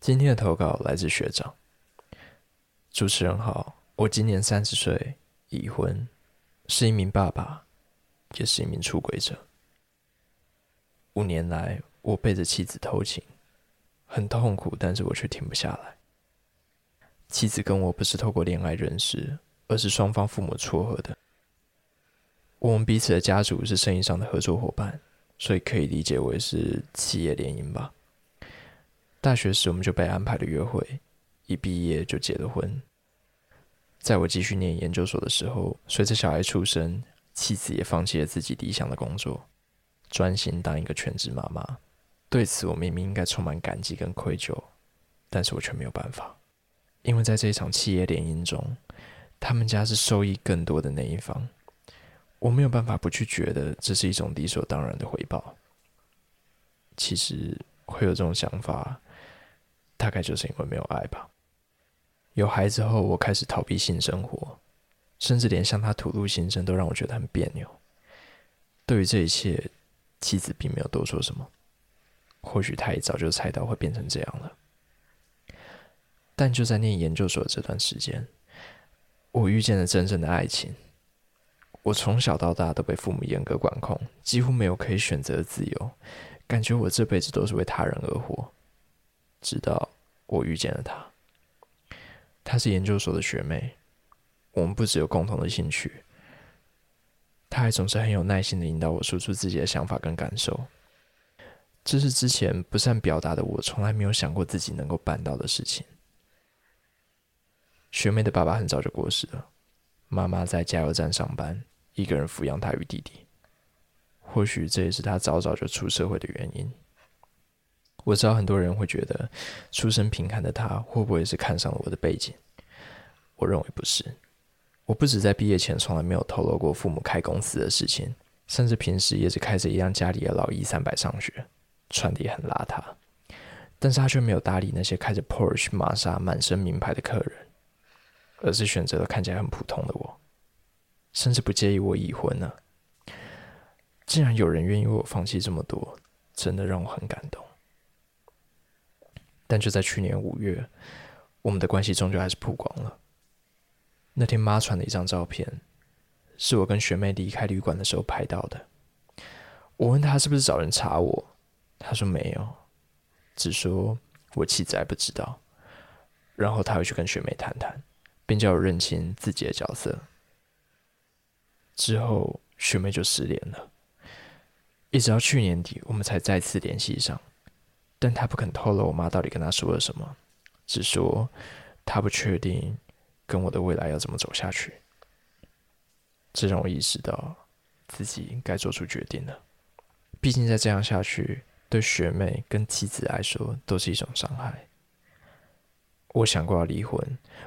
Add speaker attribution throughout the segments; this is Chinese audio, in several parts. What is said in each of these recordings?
Speaker 1: 今天的投稿来自学长。主持人好，我今年三十岁，已婚，是一名爸爸，也是一名出轨者。五年来，我背着妻子偷情，很痛苦，但是我却停不下来。妻子跟我不是透过恋爱认识，而是双方父母撮合的。我们彼此的家族是生意上的合作伙伴，所以可以理解为是企业联姻吧。大学时我们就被安排了约会，一毕业就结了婚。在我继续念研究所的时候，随着小孩出生，妻子也放弃了自己理想的工作，专心当一个全职妈妈。对此，我明明应该充满感激跟愧疚，但是我却没有办法，因为在这一场企业联姻中，他们家是受益更多的那一方。我没有办法不去觉得这是一种理所当然的回报。其实会有这种想法，大概就是因为没有爱吧。有孩子后，我开始逃避性生活，甚至连向他吐露心声都让我觉得很别扭。对于这一切，妻子并没有多说什么。或许他也早就猜到会变成这样了。但就在念研究所这段时间，我遇见了真正的爱情。我从小到大都被父母严格管控，几乎没有可以选择的自由，感觉我这辈子都是为他人而活。直到我遇见了她，她是研究所的学妹，我们不只有共同的兴趣，她还总是很有耐心的引导我说出自己的想法跟感受。这是之前不善表达的我从来没有想过自己能够办到的事情。学妹的爸爸很早就过世了，妈妈在加油站上班。一个人抚养她与弟弟，或许这也是她早早就出社会的原因。我知道很多人会觉得，出身贫寒的他会不会是看上了我的背景？我认为不是。我不止在毕业前从来没有透露过父母开公司的事情，甚至平时也是开着一辆家里的老 E 三百上学，穿的也很邋遢。但是他却没有搭理那些开着 Porsche、玛莎、满身名牌的客人，而是选择了看起来很普通的我。甚至不介意我已婚呢。竟然有人愿意为我放弃这么多，真的让我很感动。但就在去年五月，我们的关系终究还是曝光了。那天妈传的一张照片，是我跟学妹离开旅馆的时候拍到的。我问她是不是找人查我，她说没有，只说我妻子还不知道。然后她会去跟学妹谈谈，并叫我认清自己的角色。之后，学妹就失联了，一直到去年底，我们才再次联系上。但她不肯透露我妈到底跟她说了什么，只说她不确定跟我的未来要怎么走下去。这让我意识到自己该做出决定了。毕竟再这样下去，对学妹跟妻子来说都是一种伤害。我想过要离婚，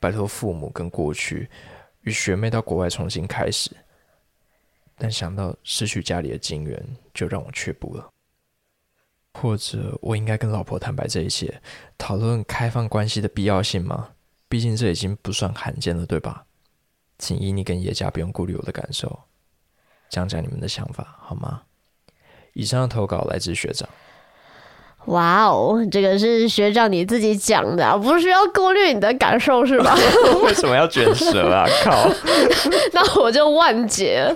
Speaker 1: 摆脱父母跟过去，与学妹到国外重新开始。但想到失去家里的金源，就让我却步了。或者，我应该跟老婆坦白这一切，讨论开放关系的必要性吗？毕竟这已经不算罕见了，对吧？请依你跟叶家不用顾虑我的感受，讲讲你们的想法好吗？以上的投稿来自学长。
Speaker 2: 哇哦，这个是学长你自己讲的，啊不需要顾虑你的感受是吧？
Speaker 1: 为什么要卷舌啊？靠！
Speaker 2: 那我就万劫。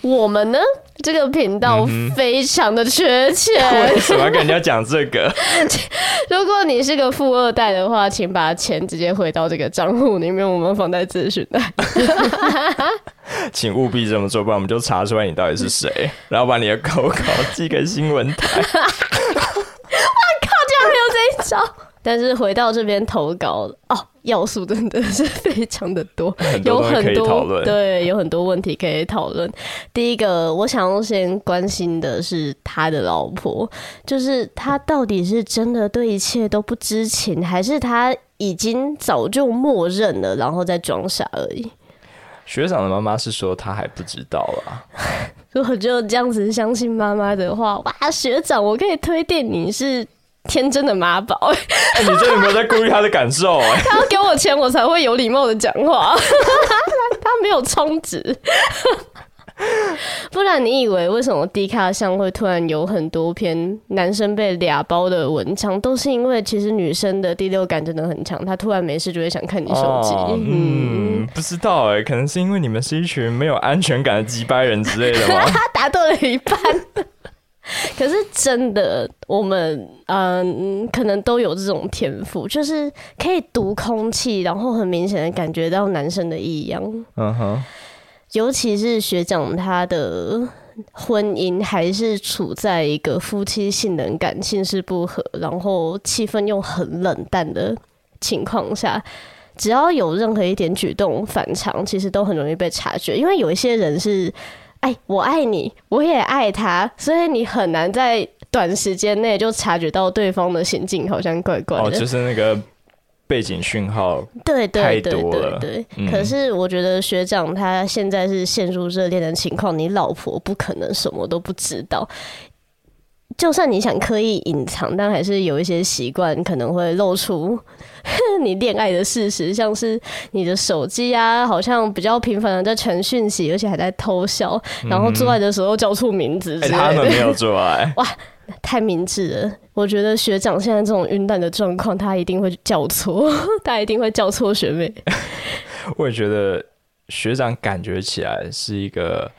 Speaker 2: 我们呢，这个频道非常的缺钱。
Speaker 1: 为什么要跟人家讲这个？
Speaker 2: 如果你是个富二代的话，请把钱直接汇到这个账户里面，我们放在咨询的。
Speaker 1: 请务必这么做，不然我们就查出来你到底是谁，然后把你的口稿寄给新闻台。
Speaker 2: 我靠！竟然还有这一招。但是回到这边投稿哦，要素真的是非常的多，有很多对，有很多问题可以讨论。第一个，我想要先关心的是他的老婆，就是他到底是真的对一切都不知情，还是他已经早就默认了，然后再装傻而已？
Speaker 1: 学长的妈妈是说他还不知道啊。
Speaker 2: 如果就这样子相信妈妈的话，哇，学长，我可以推荐你是。天真的妈宝，
Speaker 1: 你真的没有在顾虑他的感受 哎？
Speaker 2: 他要给我钱，我才会有礼貌的讲话。他没有充值。不然你以为为什么低卡上会突然有很多篇男生被俩包的文章，都是因为其实女生的第六感真的很强，她突然没事就会想看你手机。
Speaker 1: 嗯，不知道哎，可能是因为你们是一群没有安全感的鸡掰人之类的吗？
Speaker 2: 他答对了一半。可是真的，我们嗯，可能都有这种天赋，就是可以读空气，然后很明显的感觉到男生的异样。嗯哼。尤其是学长，他的婚姻还是处在一个夫妻性能感性是不合，然后气氛又很冷淡的情况下，只要有任何一点举动反常，其实都很容易被察觉。因为有一些人是，哎，我爱你，我也爱他，所以你很难在短时间内就察觉到对方的行径好像怪怪的。哦，
Speaker 1: 就是那个。背景讯号
Speaker 2: 对对对对对，可是我觉得学长他现在是陷入热恋的情况，你老婆不可能什么都不知道。就算你想刻意隐藏，但还是有一些习惯可能会露出 你恋爱的事实，像是你的手机啊，好像比较频繁的在传讯息，而且还在偷笑，然后做爱的时候叫错名字。哎，
Speaker 1: 他们没有做爱 哇。
Speaker 2: 太明智了，我觉得学长现在这种晕蛋的状况，他一定会叫错，他一定会叫错学妹。
Speaker 1: 我也觉得学长感觉起来是一个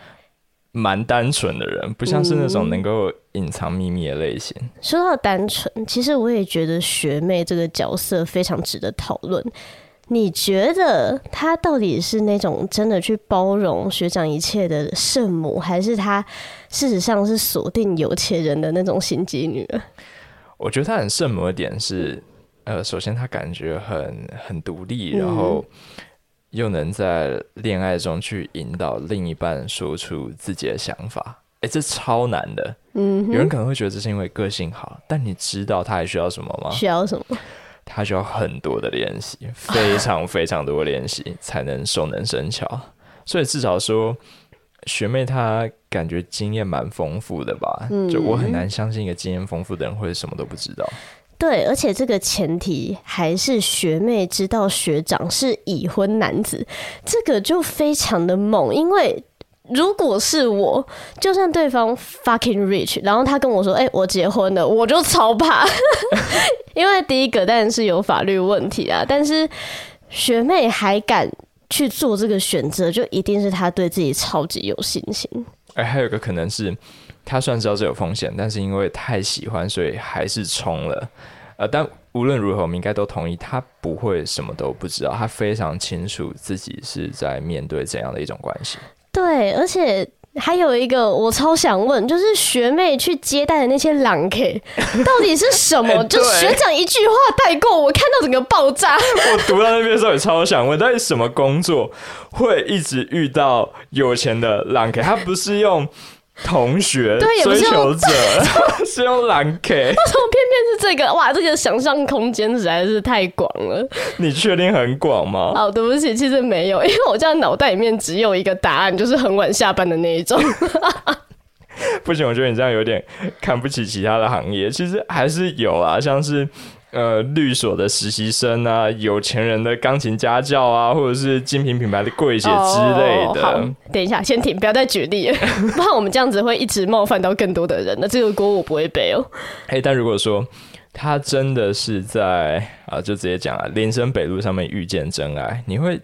Speaker 1: 蛮单纯的人，不像是那种能够隐藏秘密的类型。
Speaker 2: 说到单纯，其实我也觉得学妹这个角色非常值得讨论。你觉得她到底是那种真的去包容学长一切的圣母，还是她事实上是锁定有钱人的那种心机女？
Speaker 1: 我觉得她很圣母的点是，呃，首先她感觉很很独立，然后又能在恋爱中去引导另一半说出自己的想法。哎，这超难的。嗯，有人可能会觉得这是因为个性好，但你知道他还需要什么吗？
Speaker 2: 需要什么？
Speaker 1: 他需要很多的练习，非常非常多的练习才能熟能生巧。所以至少说，学妹她感觉经验蛮丰富的吧？就我很难相信一个经验丰富的人会什么都不知道。
Speaker 2: 对，而且这个前提还是学妹知道学长是已婚男子，这个就非常的猛，因为。如果是我，就算对方 fucking rich，然后他跟我说：“哎，我结婚了”，我就超怕，因为第一个当然是有法律问题啊。但是学妹还敢去做这个选择，就一定是她对自己超级有信心。
Speaker 1: 哎，还有一个可能是，她虽然知道这有风险，但是因为太喜欢，所以还是冲了。呃，但无论如何，我们应该都同意，他不会什么都不知道，他非常清楚自己是在面对怎样的一种关系。
Speaker 2: 对，而且还有一个我超想问，就是学妹去接待的那些狼 K 到底是什么？就学长一句话带过，我看到整个爆炸。
Speaker 1: 我读到那边的时候也超想问，到底什么工作会一直遇到有钱的狼 K？他不是用。同学，追求者 是用蓝 K，为
Speaker 2: 什么偏偏是这个？哇，这个想象空间实在是太广了。
Speaker 1: 你确定很广吗？
Speaker 2: 哦，对不起，其实没有，因为我这样脑袋里面只有一个答案，就是很晚下班的那一种。
Speaker 1: 不行，我觉得你这样有点看不起其他的行业。其实还是有啊，像是。呃，律所的实习生啊，有钱人的钢琴家教啊，或者是精品品牌的柜姐之类的。
Speaker 2: 好，等一下，先停，不要再举例，不然我们这样子会一直冒犯到更多的人。那这个锅我不会背哦。
Speaker 1: 哎，但如果说他真的是在啊，就直接讲啊，林森北路上面遇见真爱，你会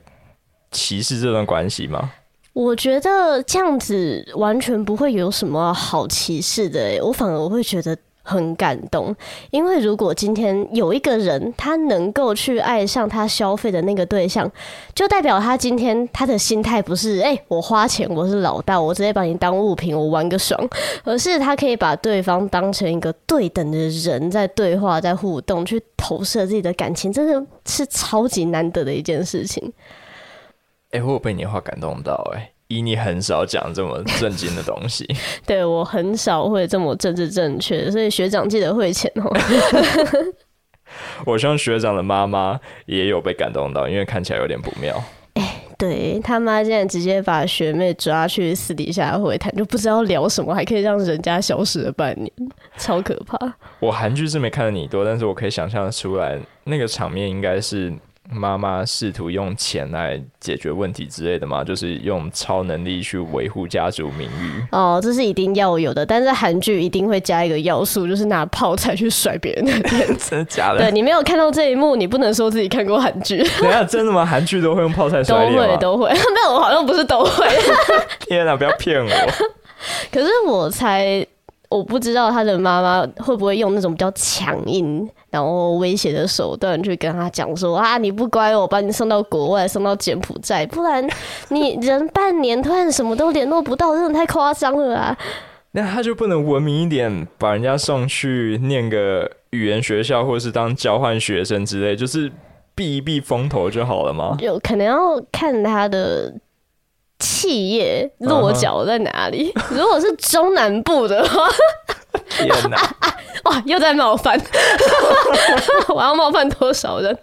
Speaker 1: 歧视这段关系吗？
Speaker 2: 我觉得这样子完全不会有什么好歧视的，我反而我会觉得。很感动，因为如果今天有一个人，他能够去爱上他消费的那个对象，就代表他今天他的心态不是哎，我花钱我是老大，我直接把你当物品，我玩个爽，而是他可以把对方当成一个对等的人，在对话，在互动，去投射自己的感情，真的是超级难得的一件事情。
Speaker 1: 哎，我被你的话感动到哎。以你很少讲这么正经的东西，
Speaker 2: 对我很少会这么政治正确，所以学长记得汇钱哦。
Speaker 1: 我希望学长的妈妈也有被感动到，因为看起来有点不妙。
Speaker 2: 哎，对他妈竟然直接把学妹抓去私底下会谈，就不知道聊什么，还可以让人家消失了半年，超可怕。
Speaker 1: 我韩剧是没看的你多，但是我可以想象出来，那个场面应该是妈妈试图用钱来解决问题之类的吗？就是用超能力去维护家族名誉？
Speaker 2: 哦，这是一定要有的。但是韩剧一定会加一个要素，就是拿泡菜去甩别人的脸。
Speaker 1: 真的假的？
Speaker 2: 对你没有看到这一幕，你不能说自己看过韩剧。
Speaker 1: 等下，真的吗？韩剧都会用泡菜甩
Speaker 2: 脸都会，都会。没有，我好像不是都会。
Speaker 1: 天哪！不要骗我。
Speaker 2: 可是我猜。我不知道他的妈妈会不会用那种比较强硬，然后威胁的手段去跟他讲说啊，你不乖，我把你送到国外，送到柬埔寨，不然你人半年突然什么都联络不到，真的太夸张了啊！
Speaker 1: 那他就不能文明一点，把人家送去念个语言学校，或是当交换学生之类，就是避一避风头就好了吗？
Speaker 2: 有可能要看他的。企业落脚在哪里？如果是中南部的话，
Speaker 1: 天哪！
Speaker 2: 哇，又在冒犯，我要冒犯多少人？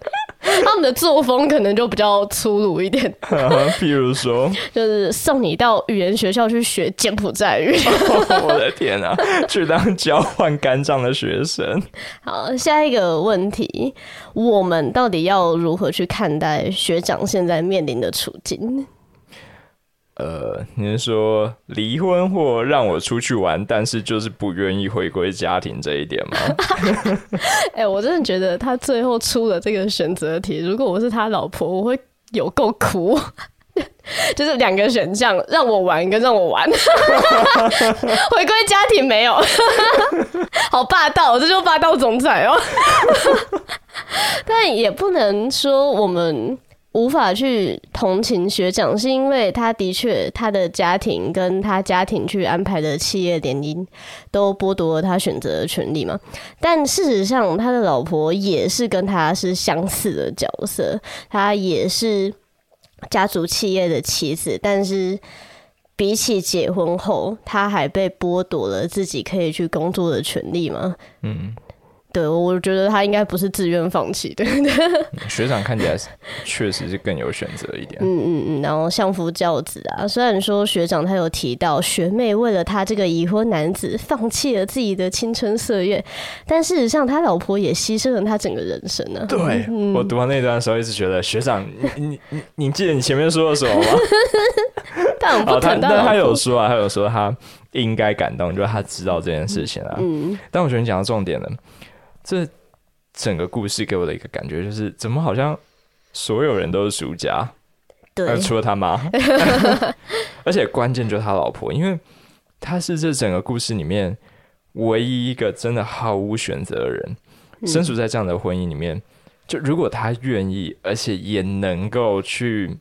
Speaker 2: 他们的作风可能就比较粗鲁一点。
Speaker 1: 譬如说，
Speaker 2: 就是送你到语言学校去学柬埔寨语。
Speaker 1: 我的天哪！去当交换肝脏的学生。
Speaker 2: 好，下一个问题，我们到底要如何去看待学长现在面临的处境？
Speaker 1: 呃，你是说离婚或让我出去玩，但是就是不愿意回归家庭这一点吗？
Speaker 2: 哎，我真的觉得他最后出了这个选择题，如果我是他老婆，我会有够苦。就是两个选项，让我玩跟让我玩，回归家庭没有，好霸道，这就霸道总裁哦。但也不能说我们。无法去同情学长，是因为他的确他的家庭跟他家庭去安排的企业联姻，都剥夺了他选择的权利嘛。但事实上，他的老婆也是跟他是相似的角色，他也是家族企业的妻子，但是比起结婚后，他还被剥夺了自己可以去工作的权利嘛？嗯。对，我觉得他应该不是自愿放弃的。
Speaker 1: 学长看起来确实是更有选择一点。
Speaker 2: 嗯嗯嗯，然后相夫教子啊，虽然说学长他有提到学妹为了他这个已婚男子放弃了自己的青春岁月，但事实上他老婆也牺牲了他整个人生呢。
Speaker 1: 对我读完那段的时候，一直觉得学长，你你你你记得你前面说了什么吗？
Speaker 2: 但不
Speaker 1: 他但他有说啊，他有说他应该感动，就是他知道这件事情啊。嗯，但我觉得你讲到重点了。这整个故事给我的一个感觉就是，怎么好像所有人都是输家，
Speaker 2: 对，
Speaker 1: 除了他妈，而且关键就是他老婆，因为他是这整个故事里面唯一一个真的毫无选择的人，身处在这样的婚姻里面，就如果他愿意，而且也能够去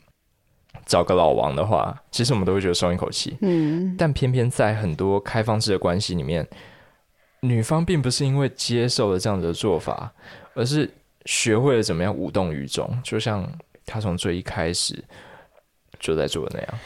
Speaker 1: 找个老王的话，其实我们都会觉得松一口气，嗯，但偏偏在很多开放式的关系里面。女方并不是因为接受了这样子的做法，而是学会了怎么样无动于衷，就像她从最一开始就在做的那样。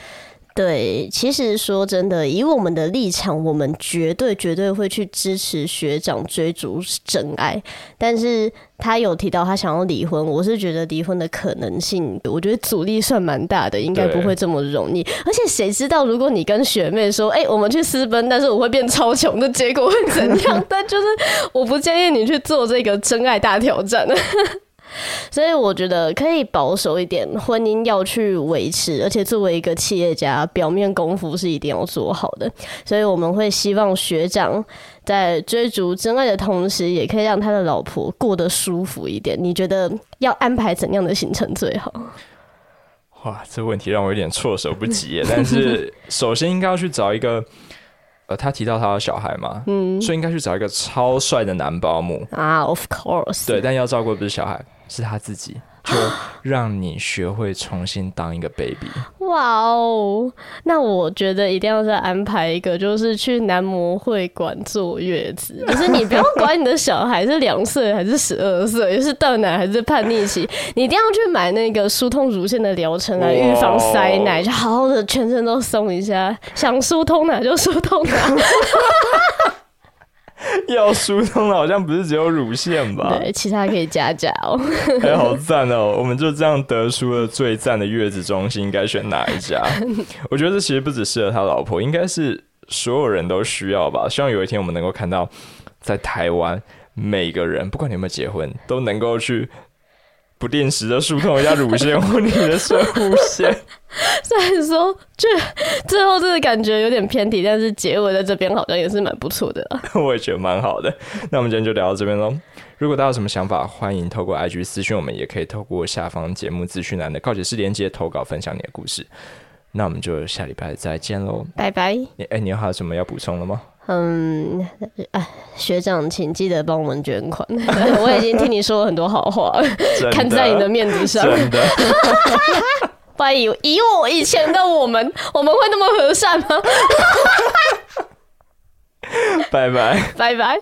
Speaker 2: 对，其实说真的，以我们的立场，我们绝对绝对会去支持学长追逐真爱。但是他有提到他想要离婚，我是觉得离婚的可能性，我觉得阻力算蛮大的，应该不会这么容易。而且谁知道，如果你跟学妹说，哎，我们去私奔，但是我会变超穷的结果会怎样？但就是我不建议你去做这个真爱大挑战。所以我觉得可以保守一点，婚姻要去维持，而且作为一个企业家，表面功夫是一定要做好的。所以我们会希望学长在追逐真爱的同时，也可以让他的老婆过得舒服一点。你觉得要安排怎样的行程最好？
Speaker 1: 哇，这问题让我有点措手不及。但是 首先应该要去找一个。呃，他提到他的小孩嘛，嗯，所以应该去找一个超帅的男保姆
Speaker 2: 啊，Of course，
Speaker 1: 对，但要照顾的不是小孩，是他自己。就让你学会重新当一个 baby。
Speaker 2: 哇哦，那我觉得一定要再安排一个，就是去男模会馆坐月子。就是你不用管你的小孩是两岁还是十二岁，是断奶还是叛逆期，你一定要去买那个疏通乳腺的疗程来预防塞奶，就好好的全身都松一下，想疏通哪就疏通哪。
Speaker 1: 要疏通的好像不是只有乳腺吧？
Speaker 2: 对，其他可以加加哦。
Speaker 1: 哎，好赞哦！我们就这样得出了最赞的月子中心应该选哪一家？我觉得这其实不只适合他老婆，应该是所有人都需要吧。希望有一天我们能够看到，在台湾每个人，不管你有没有结婚，都能够去不定时的疏通一下乳腺或你的射护线。
Speaker 2: 虽然说，这最后这个感觉有点偏题，但是结尾在这边好像也是蛮不错的。
Speaker 1: 我也觉得蛮好的。那我们今天就聊到这边喽。如果大家有什么想法，欢迎透过 IG 私讯我们，也可以透过下方节目资讯栏的告解室连接投稿，分享你的故事。那我们就下礼拜再见喽，
Speaker 2: 拜拜。
Speaker 1: 你哎，你还有什么要补充的吗？
Speaker 2: 嗯，哎，学长，请记得帮我们捐款。我已经听你说了很多好话，看在你的面子上。
Speaker 1: 真的。
Speaker 2: 不然以以我以前的我们，我们会那么和善吗？
Speaker 1: 拜拜，
Speaker 2: 拜拜。